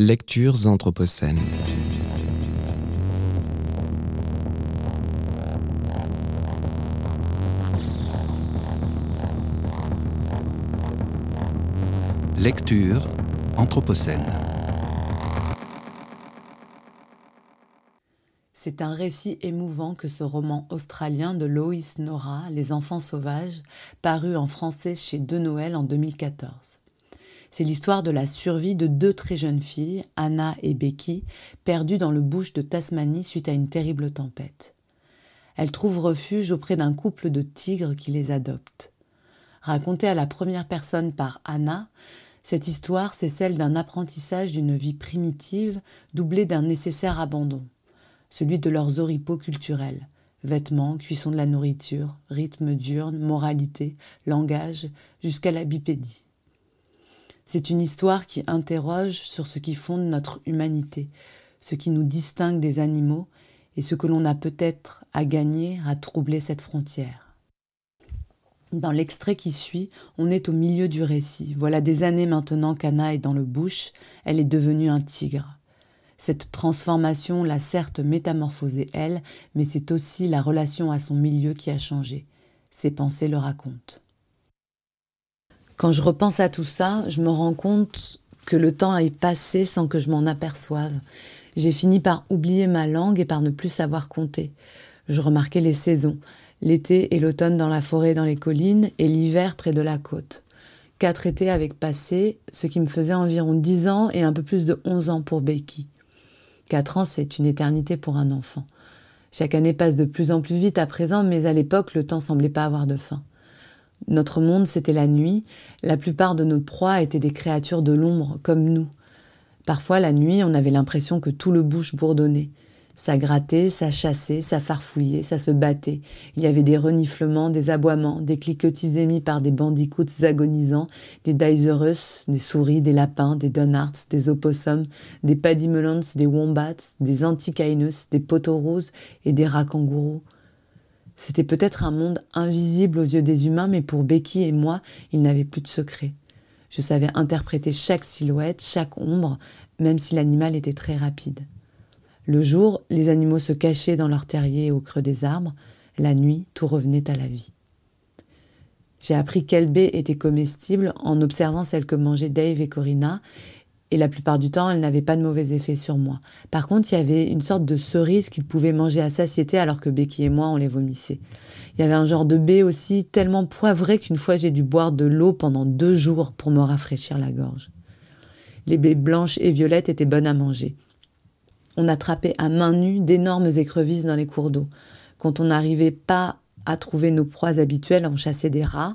Lectures anthropocènes. Lecture anthropocène. C'est un récit émouvant que ce roman australien de Lois Nora, Les enfants sauvages, paru en français chez De Noël en 2014. C'est l'histoire de la survie de deux très jeunes filles, Anna et Becky, perdues dans le bush de Tasmanie suite à une terrible tempête. Elles trouvent refuge auprès d'un couple de tigres qui les adopte. Racontée à la première personne par Anna, cette histoire, c'est celle d'un apprentissage d'une vie primitive doublée d'un nécessaire abandon, celui de leurs oripeaux culturels, vêtements, cuisson de la nourriture, rythme diurne, moralité, langage, jusqu'à la bipédie. C'est une histoire qui interroge sur ce qui fonde notre humanité, ce qui nous distingue des animaux et ce que l'on a peut-être à gagner à troubler cette frontière. Dans l'extrait qui suit, on est au milieu du récit. Voilà des années maintenant qu'Anna est dans le bush, elle est devenue un tigre. Cette transformation l'a certes métamorphosée elle, mais c'est aussi la relation à son milieu qui a changé. Ses pensées le racontent. Quand je repense à tout ça, je me rends compte que le temps est passé sans que je m'en aperçoive. J'ai fini par oublier ma langue et par ne plus savoir compter. Je remarquais les saisons, l'été et l'automne dans la forêt dans les collines et l'hiver près de la côte. Quatre étés avec passé, ce qui me faisait environ dix ans et un peu plus de onze ans pour Becky. Quatre ans, c'est une éternité pour un enfant. Chaque année passe de plus en plus vite à présent, mais à l'époque, le temps semblait pas avoir de fin. Notre monde, c'était la nuit. La plupart de nos proies étaient des créatures de l'ombre, comme nous. Parfois, la nuit, on avait l'impression que tout le bouche bourdonnait. Ça grattait, ça chassait, ça farfouillait, ça se battait. Il y avait des reniflements, des aboiements, des cliquetis émis par des bandicoots agonisants, des Daiserus, des souris, des lapins, des Donards, des opossums, des paddymulons, des wombats, des anticainus, des potoroses et des rats kangourous. C'était peut-être un monde invisible aux yeux des humains, mais pour Becky et moi, il n'avait plus de secret. Je savais interpréter chaque silhouette, chaque ombre, même si l'animal était très rapide. Le jour, les animaux se cachaient dans leurs terriers au creux des arbres. La nuit, tout revenait à la vie. J'ai appris quelle baie était comestible en observant celle que mangeaient Dave et Corinna, et la plupart du temps, elle n'avait pas de mauvais effets sur moi. Par contre, il y avait une sorte de cerise qu'ils pouvaient manger à satiété alors que Becky et moi, on les vomissait. Il y avait un genre de baie aussi tellement poivré qu'une fois j'ai dû boire de l'eau pendant deux jours pour me rafraîchir la gorge. Les baies blanches et violettes étaient bonnes à manger. On attrapait à main nue d'énormes écrevisses dans les cours d'eau. Quand on n'arrivait pas à trouver nos proies habituelles, on chassait des rats.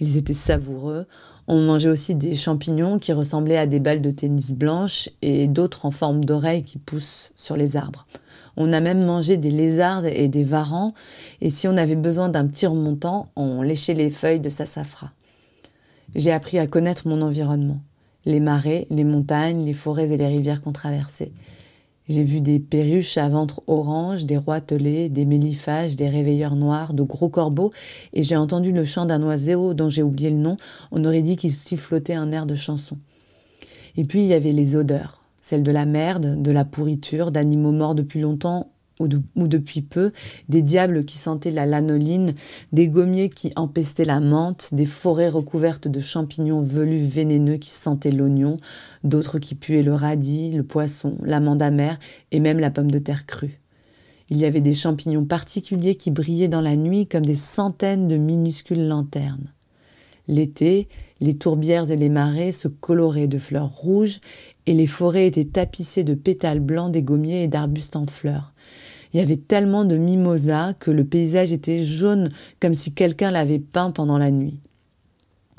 Ils étaient savoureux. On mangeait aussi des champignons qui ressemblaient à des balles de tennis blanches et d'autres en forme d'oreilles qui poussent sur les arbres. On a même mangé des lézards et des varans, et si on avait besoin d'un petit remontant, on léchait les feuilles de sassafras. J'ai appris à connaître mon environnement, les marais, les montagnes, les forêts et les rivières qu'on traversait. J'ai vu des perruches à ventre orange, des roitelets, des méliphages, des réveilleurs noirs, de gros corbeaux, et j'ai entendu le chant d'un oiseau dont j'ai oublié le nom. On aurait dit qu'il sifflotait un air de chanson. Et puis il y avait les odeurs, celles de la merde, de la pourriture, d'animaux morts depuis longtemps ou, depuis peu, des diables qui sentaient la lanoline, des gommiers qui empestaient la menthe, des forêts recouvertes de champignons velus vénéneux qui sentaient l'oignon, d'autres qui puaient le radis, le poisson, l'amande amère et même la pomme de terre crue. Il y avait des champignons particuliers qui brillaient dans la nuit comme des centaines de minuscules lanternes. L'été, les tourbières et les marais se coloraient de fleurs rouges et les forêts étaient tapissées de pétales blancs des gommiers et d'arbustes en fleurs. Il y avait tellement de mimosas que le paysage était jaune comme si quelqu'un l'avait peint pendant la nuit.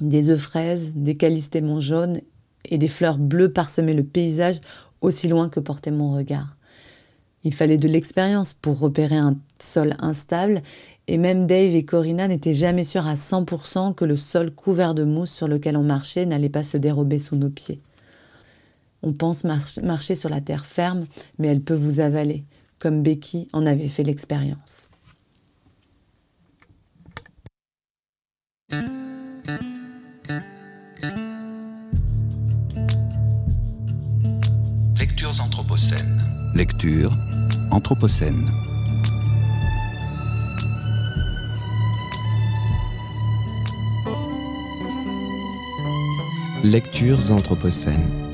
Des œufs fraises, des calistémons jaunes et des fleurs bleues parsemaient le paysage aussi loin que portait mon regard. Il fallait de l'expérience pour repérer un sol instable, et même Dave et Corinna n'étaient jamais sûrs à 100% que le sol couvert de mousse sur lequel on marchait n'allait pas se dérober sous nos pieds. On pense marcher sur la terre ferme, mais elle peut vous avaler, comme Becky en avait fait l'expérience. Lectures anthropocènes. Lecture anthropocène. Lectures anthropocènes.